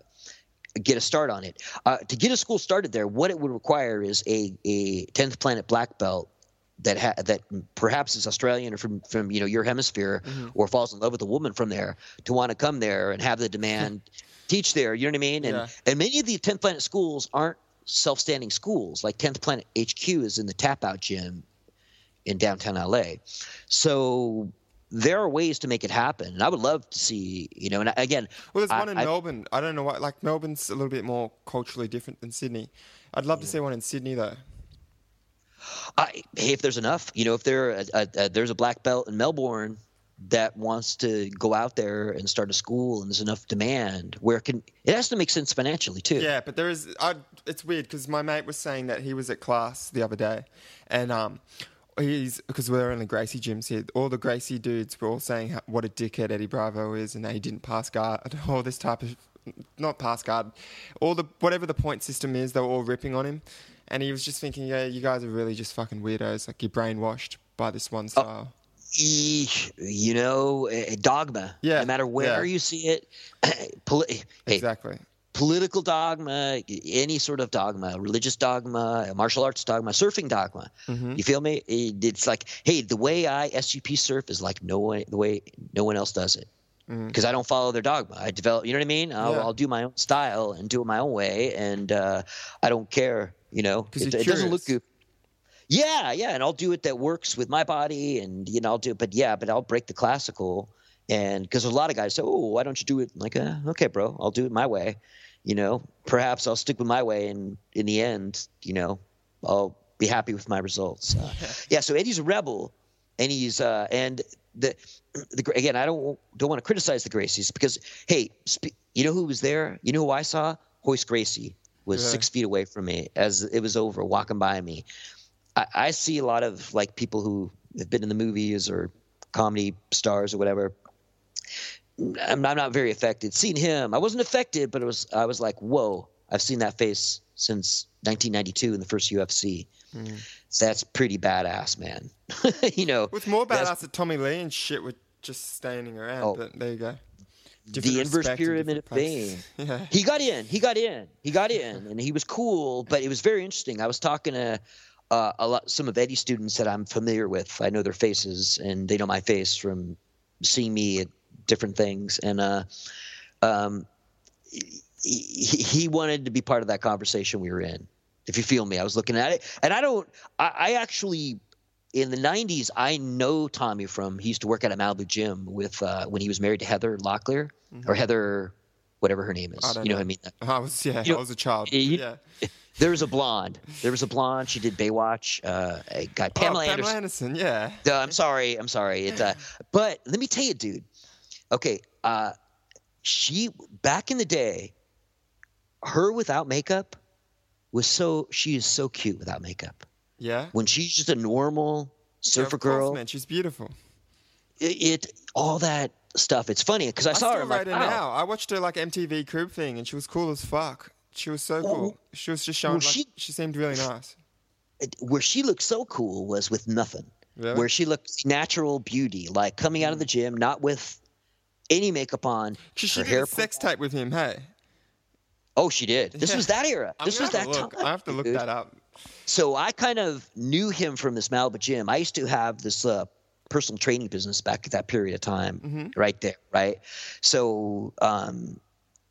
get a start on it. Uh, to get a school started there, what it would require is a, a 10th planet black belt that ha- that perhaps is Australian or from from you know your hemisphere mm-hmm. or falls in love with a woman from there to want to come there and have the [laughs] demand teach there. You know what I mean? And yeah. and many of the 10th planet schools aren't self-standing schools. Like 10th planet HQ is in the tap out gym in downtown LA. So there are ways to make it happen, and I would love to see. You know, and again, well, there's one in I, Melbourne. I don't know why. Like Melbourne's a little bit more culturally different than Sydney. I'd love yeah. to see one in Sydney though. I, hey, if there's enough, you know, if there a, a, a, there's a black belt in Melbourne that wants to go out there and start a school, and there's enough demand where it can it has to make sense financially too. Yeah, but there is. I, it's weird because my mate was saying that he was at class the other day, and um, he's because we're in the Gracie gyms here. All the Gracie dudes were all saying how, what a dickhead Eddie Bravo is, and that he didn't pass guard. [laughs] All this type of not pass guard, all the whatever the point system is, they were all ripping on him, and he was just thinking, yeah, you guys are really just fucking weirdos. Like you're brainwashed by this one style. Oh, you know, a dogma. Yeah. No matter where yeah. you see it, [clears throat] hey, exactly political dogma, any sort of dogma, religious dogma, martial arts dogma, surfing dogma. Mm-hmm. You feel me? It's like, hey, the way I SUP surf is like no one, the way no one else does it. Because mm-hmm. I don't follow their dogma. I develop, you know what I mean? I'll, yeah. I'll do my own style and do it my own way, and uh, I don't care. You know, it, it doesn't look good. Yeah, yeah, and I'll do it that works with my body, and you know, I'll do. It. But yeah, but I'll break the classical, and because a lot of guys say, "Oh, why don't you do it?" like, uh, okay, bro, I'll do it my way you know, perhaps I'll stick with my way, and in the end, you know, I'll be happy with my results. Uh, [laughs] yeah. So Eddie's a rebel, and he's uh, and the [clears throat] the again, I don't don't want to criticize the Gracies because hey, sp- you know who was there? You know who I saw? Royce Gracie was yeah. six feet away from me as it was over, walking by me. I, I see a lot of like people who have been in the movies or comedy stars or whatever I'm, I'm not very affected. Seeing him, I wasn't affected, but it was I was like, whoa! I've seen that face since 1992 in the first UFC. Mm. That's pretty badass, man. [laughs] you know, with more badass than Tommy Lee and shit with just standing around. Oh, but there you go. Different the inverse pyramid of pain. [laughs] yeah. He got in. He got in. He got in, and he was cool. But it was very interesting. I was talking to uh, a lot, some of Eddie's students that I'm familiar with. I know their faces, and they know my face from seeing me at different things, and uh, um, he, he wanted to be part of that conversation we were in. If you feel me, I was looking at it, and I don't. I, I actually in the 90s i know tommy from he used to work at a malibu gym with uh, when he was married to heather locklear mm-hmm. or heather whatever her name is. You know, know, what i mean? I was yeah you i was a child. you, yeah. [laughs] There was a blonde. There was a blonde. She did baywatch. Uh got pamela, oh, pamela anderson, anderson yeah. Uh, i'm sorry. I'm sorry. It's uh but let me tell you dude. Okay, uh, she back in the day, her without makeup was so she is so cute without makeup. Yeah. When she's just a normal surfer yeah, girl, man, she's beautiful. It, it all that stuff. It's funny because I, I, saw her. Right like, wow. now, I watched her like MTV Crib thing, and she was cool as fuck. She was so cool. She was just showing. Well, like, she, she seemed really nice. Where she looked so cool was with nothing. Really? Where she looked natural beauty, like coming out of the gym, not with any makeup on. She, she did a sex tape with him. Hey. Oh, she did. [laughs] This yeah. was that era. This was that look. time. I have to look dude. that up. So I kind of knew him from this Malibu gym. I used to have this uh, personal training business back at that period of time, right there, right. So, um,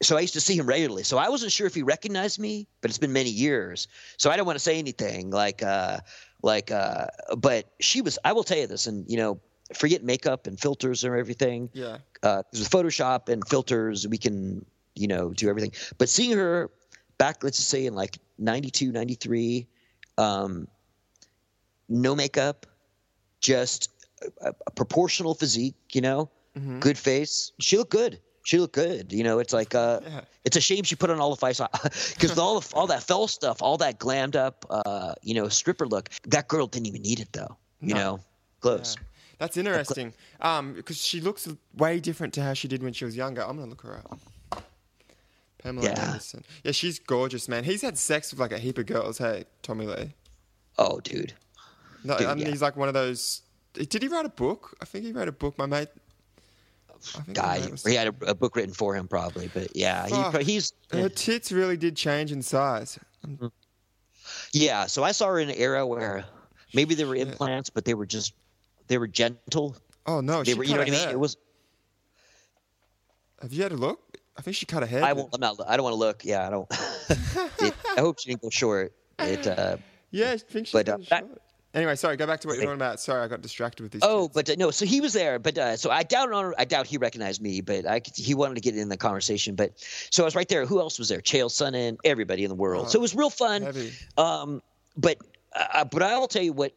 so I used to see him regularly. So I wasn't sure if he recognized me, but it's been many years. So I don't want to say anything like, uh, like, uh, but she was. I will tell you this, and you know, forget makeup and filters and everything. Yeah. Uh, with Photoshop and filters, we can, you know, do everything. But seeing her back, let's just say in like 92, 93, um, no makeup, just a, a proportional physique, you know, Mm-hmm. good face. She looked good. She looked good. You know, it's like uh, Yeah. it's a shame she put on all the face [laughs] because all the, all that fell stuff, all that glammed up, uh, you know, stripper look. That girl didn't even need it though. You No. know, close. That's interesting. Um, because she looks way different to how she did when she was younger. I'm gonna look her up. Pamela Yeah. Anderson. Yeah, she's gorgeous, man. He's had sex with like a heap of girls. Hey, Tommy Lee. Oh, dude. No, Dude, and yeah. he's like one of those. Did he write a book? I think he wrote a book. My mate. Guy. was- He had a, a book written for him, probably. But yeah, he, he's Her tits really did change in size. yeah. So I saw her in an era where maybe they were implants, but they were just they were gentle. Oh no, They she were, you know what I mean? hair. It was. Have you had a look? I think she cut her hair. I won't. I'm not. I don't want to look. Yeah, I don't. [laughs] it, I hope she didn't go short. It. Uh, [laughs] Yeah, I think she's But, uh, that-. Anyway, sorry. Go back to what you're talking about. Sorry, I got distracted with these. oh, kids. but uh, no. So he was there, but uh, so I doubt. I doubt he recognized me, but I could- he wanted to get in the conversation. But so I was right there. Who else was there? Chael Sonnen, everybody in the world. so it was real fun. heavy. Um, but uh, but I will tell you what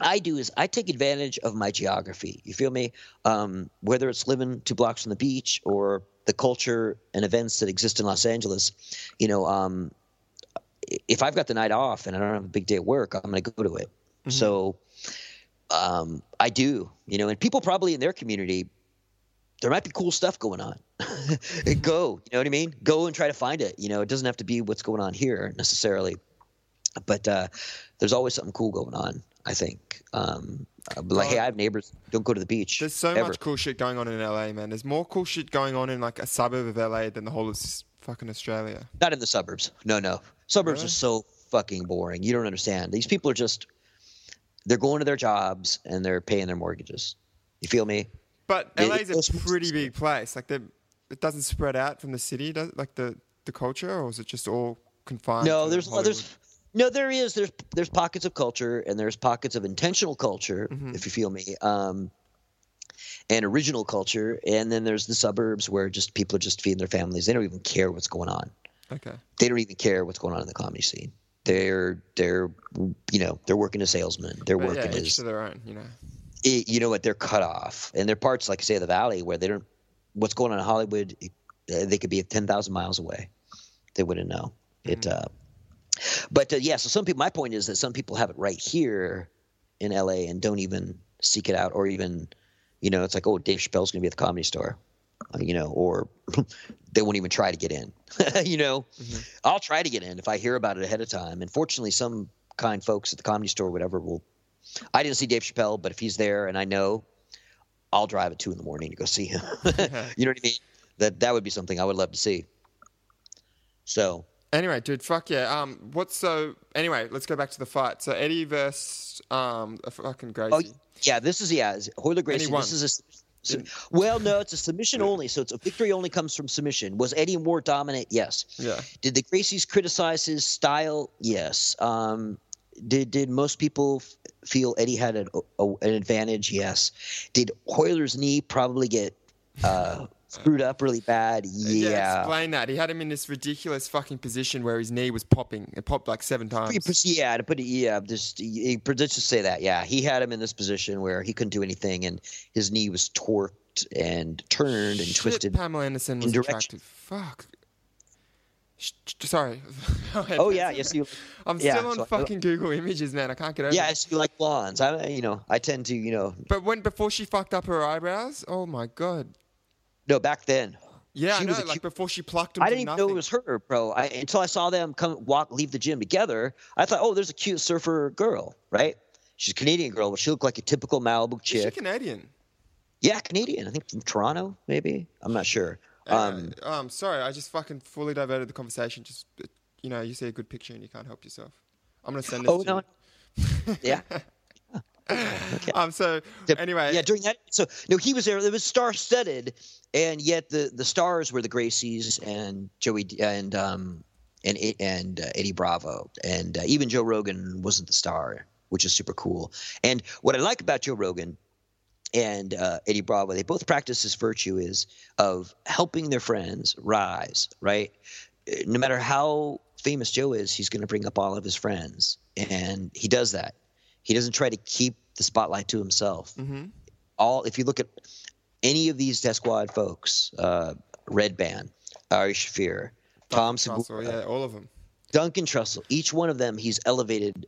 I do is I take advantage of my geography. You feel me? Um, whether it's living two blocks from the beach or the culture and events that exist in Los Angeles, you know, um, if I've got the night off and I don't have a big day at work, I'm going to go to it. So um, I do, you know, and people probably in their community, there might be cool stuff going on. [laughs] go, you know what I mean? Go and try to find it. You know, it doesn't have to be what's going on here necessarily, but uh, there's always something cool going on. I think. Um, like, hey, I have neighbors. Don't go to the beach. There's so ever. much cool shit going on in LA, man. There's more cool shit going on in like a suburb of LA than the whole of fucking Australia. Not in the suburbs. No, no. Suburbs Really? are so fucking boring. You don't understand. These people are just. They're going to their jobs and they're paying their mortgages. You feel me? But LA's it's- a pretty big place. Like, it doesn't spread out from the city, does like the the culture, or is it just all confined? No, there's Hollywood? there's no there is there's there's pockets of culture and there's pockets of intentional culture Mm-hmm. if you feel me um and original culture and then there's the suburbs where just people are just feeding their families they don't even care what's going on okay. they don't even care what's going on in the comedy scene they're they're you know they're working as salesmen. They're But working yeah, as to their own. You know. it, you know what? They're cut off. And there are parts like say of the valley where they don't what's going on in hollywood they could be 10,000 miles away. They wouldn't know. It uh but uh, yeah so some people my point is that some people have it right here in la and don't even seek it out or even you know it's like oh dave chappelle's going to be at the comedy store uh, you know or [laughs] they won't even try to get in [laughs] you know i'll try to get in if i hear about it ahead of time and fortunately some kind folks at the comedy store or whatever will I didn't see Dave Chappelle, but if he's there and I know, I'll drive at two in the morning to go see him. [laughs] [laughs] you know what I mean? That that would be something I would love to see. So Anyway, dude, fuck yeah. Um, what's so? Anyway, let's go back to the fight. So Eddie versus um, a fucking Gracie. oh yeah, this is yeah Hoyler Gracie. This is a sub- well, no, it's a submission only, so it's a victory only comes from submission. Was Eddie Moore dominant? Yes. Yeah. Did the Gracies criticize his style? Yes. Um, did did most people f- feel Eddie had an, a, an advantage? Yes. Did Hoyler's knee probably get uh, [laughs] screwed up really bad? Yeah. Explain that. He had him in this ridiculous fucking position where his knee was popping. It popped like seven times. Yeah, to put it, yeah, just he- let's just say that. Yeah, he had him in this position where he couldn't do anything, and his knee was torqued and turned and Shit, twisted. Pamela Anderson was attractive. Fuck. Sh- Sorry. [laughs] Oh yeah, yes, you. I'm yeah, still on so fucking Google Images, man. I can't get over. Yeah, it. yes, you like blondes. I, you know, I tend to, you know, But when before she fucked up her eyebrows, oh my god. No, back then. Yeah, She I was a Like cute- before she plucked him. I didn't even know it was her, bro. I, until I saw them come walk, leave the gym together. I thought, oh, there's a cute surfer girl, right? She's a Canadian girl, but she looked like a typical Malibu Is she. Canadian? Yeah, Canadian. I think from Toronto, maybe. I'm not sure. Um, uh, um, sorry, I just fucking fully diverted the conversation. Just uh, you know, you see a good picture and you can't help yourself. I'm gonna send this oh to no, you. yeah. [laughs] Okay. Um. So The- anyway, yeah, during that, so no, he was there. It was star-studded, and yet the the stars were the Gracies and Joey and um and and uh, Eddie Bravo, and uh, even Joe Rogan wasn't the star, which is super cool. And what I like about Joe Rogan and uh, Eddie Bravo, they both practice this virtue is of helping their friends rise. Right, Uh, no matter how famous Joe is, he's going to bring up all of his friends, and he does that. He doesn't try to keep the spotlight to himself hmm all if you look at any of these Death Squad folks, uh, Redban, Ari Shaffir, Tom Segura, yeah, all of them. Duncan Trussell, each one of them he's elevated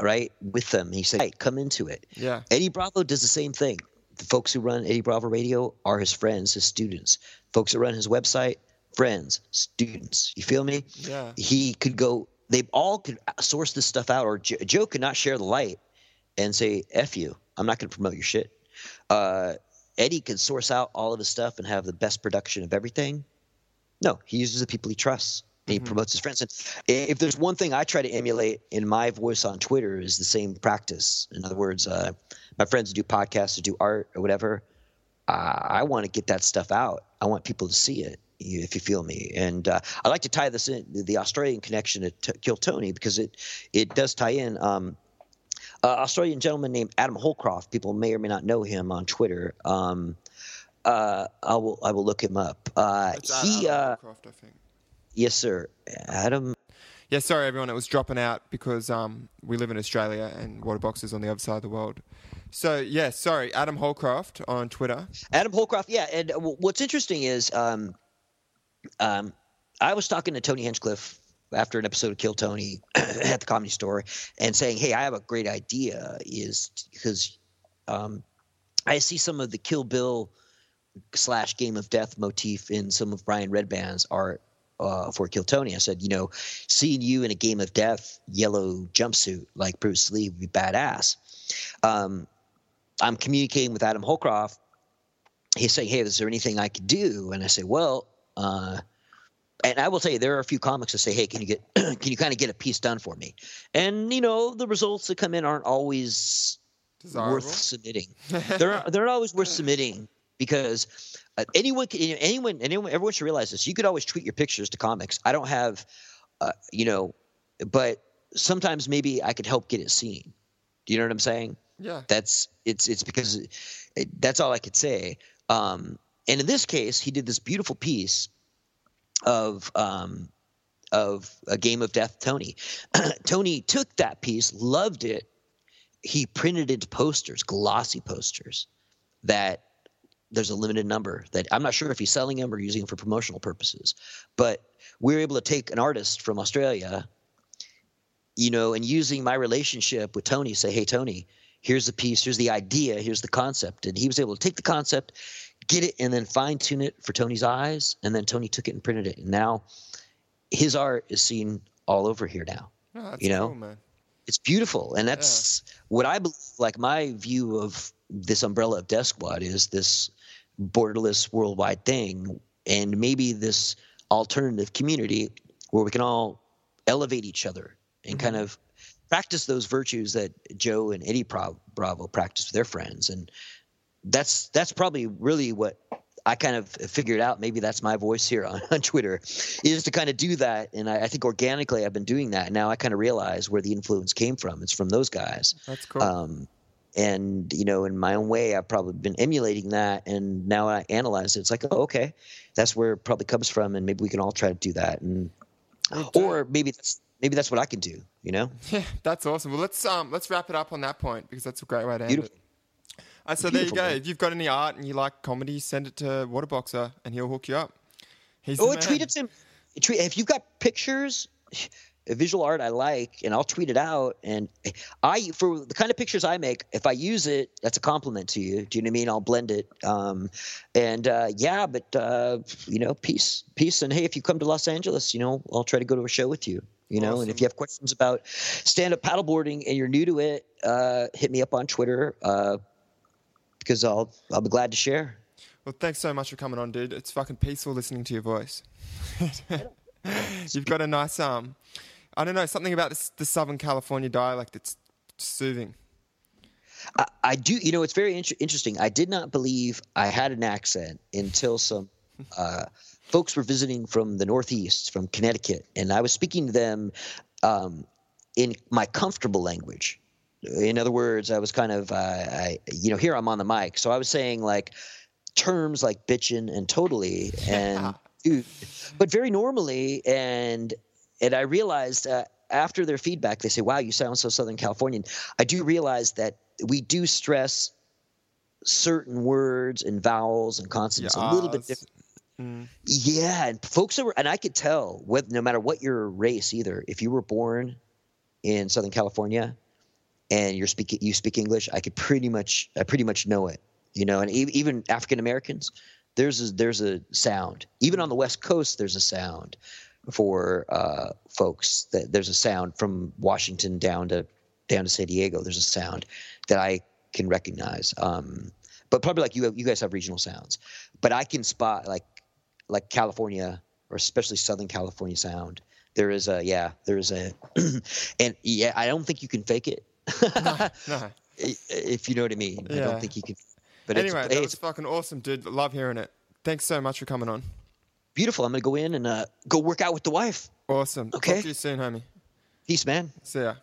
right with them. He said, "Hey, come into it." Yeah. Eddie Bravo does the same thing. The folks who run Eddie Bravo Radio are his friends, his students. Folks that run his website, friends, students. You feel me? Yeah. He could go. They all could source this stuff out, or Joe could not share the light and say, "F you, I'm not going to promote your shit." Uh, Eddie can source out all of his stuff and have the best production of everything. No, he uses the people he trusts. And he promotes his friends. And if there's one thing I try to emulate in my voice on Twitter is the same practice. In other words, uh, my friends do podcasts, or do art or whatever, uh, I want to get that stuff out. I want people to see it. If you feel me, and uh, I like to tie this in the Australian connection to t- Kill Tony because it it does tie in. Um, uh, Australian gentleman named Adam Holcroft. People may or may not know him on Twitter. Um, uh, I will I will look him up. Uh, he, Adam uh, Holcroft, I think. yes, sir. Adam. Yeah, sorry everyone, it was dropping out because um, we live in Australia and Waterbox is on the other side of the world. So yeah, sorry, Adam Holcroft on Twitter. Adam Holcroft, yeah. And w- what's interesting is, um, um, I was talking to Tony Hinchcliffe after an episode of Kill Tony [clears throat] at the Comedy Store, and saying, "Hey, I have a great idea." Is because um, I see some of the Kill Bill slash Game of Death motif in some of Brian Redban's art. Uh, for Kill Tony, I said, you know, seeing you in a Game of Death yellow jumpsuit like Bruce Lee would be badass. Um, I'm communicating with Adam Holcroft he's saying, "Hey, is there anything I could do?" And I say, "Well," uh, and I will tell you, there are a few comics that say, "Hey, can you get [clears throat] can you kind of get a piece done for me?" And you know, the results that come in aren't always Desirable. worth submitting. [laughs] they're they're not always worth submitting because uh, anyone can anyone anyone everyone should realize this. You could always tweet your pictures to comics. I don't have, uh, you know, but sometimes maybe I could help get it seen. Do you know what I'm saying? Yeah. that's it's it's because it, that's all I could say. Um, and in this case, he did this beautiful piece of um, of a game of death. Tony, [clears throat] Tony took that piece, loved it. He printed it into posters, glossy posters. That there's a limited number. That I'm not sure if he's selling them or using them for promotional purposes. But we were able to take an artist from Australia, you know, and using my relationship with Tony, say, "Hey, Tony." here's the piece, here's the idea, here's the concept. And he was able to take the concept, get it, and then fine tune it for Tony's eyes. And then Tony took it and printed it. And now his art is seen all over here now. Oh, you know? cool. It's beautiful. And that's what I believe, like my view of this umbrella of Death Squad is this borderless worldwide thing. And maybe this alternative community where we can all elevate each other and kind mm-hmm. of practice those virtues that Joe and Eddie Bravo practice with their friends, and that's that's probably really what I kind of figured out. Maybe that's my voice here on, [laughs] on Twitter, is to kind of do that, and I, I think organically I've been doing that. Now I kind of realize where the influence came from. It's from those guys. That's cool. Um, and you know, in my own way, I've probably been emulating that, and now I analyze it. It's like, oh, okay, that's where it probably comes from, and maybe we can all try to do that, and or maybe that's maybe that's what I can do. You know, [laughs] Yeah, that's awesome. Well, let's um let's wrap it up on that point because that's a great way to end Beautiful. it. Uh, so there you go. man. If you've got any art and you like comedy, send it to Waterboxer and he'll hook you up. He's Oh, tweet it to him. Tweet if you've got pictures, [sighs] visual art I like, and I'll tweet it out. And I, for the kind of pictures I make, if I use it, that's a compliment to you. Do you know what I mean? I'll blend it. Um, and uh, yeah, but uh, you know, peace, peace, and hey, if you come to Los Angeles, you know, I'll try to go to a show with you. You know, and if you have questions about stand-up paddleboarding and you're new to it, uh, hit me up on Twitter uh, because I'll I'll be glad to share. Well, thanks so much for coming on, dude. It's fucking peaceful listening to your voice. [laughs] You've got a nice um, I don't know, something about this, the Southern California dialect that's soothing. I, I do. You know, it's very inter- interesting. I did not believe I had an accent until some [laughs] uh, folks were visiting from the Northeast, from Connecticut, and I was speaking to them um, in my comfortable language. In other words, I was kind of, uh, I, you know, here I'm on the mic, so I was saying like terms like bitchin' and totally [laughs] and dude, but very normally, and and I realized. Uh, after their feedback, they say, "Wow, you sound so Southern Californian." I do realize that we do stress certain words and vowels and consonants a little bit different. Mm. Yeah, and folks are, and I could tell with no matter what your race, either if you were born in Southern California and you're speaking, you speak English, I could pretty much, I pretty much know it. You know, and even African Americans, there's a, there's a sound. Even on the West Coast, there's a sound for uh, folks. That there's a sound from Washington down to down to San Diego. There's a sound that I can recognize. Um, but probably like you, you guys have regional sounds. But I can spot like like California or especially Southern California sound. There is a yeah, there is a, [clears throat] and yeah, I don't think you can fake it. No, [laughs] no. If you know what I mean, yeah. I don't think you can. But anyway, it's, that was fucking awesome, dude. Love hearing it. Thanks so much for coming on. Beautiful. I'm gonna go in and uh, go work out with the wife. Awesome. Okay. Talk to you soon, homie. Peace, man. See ya.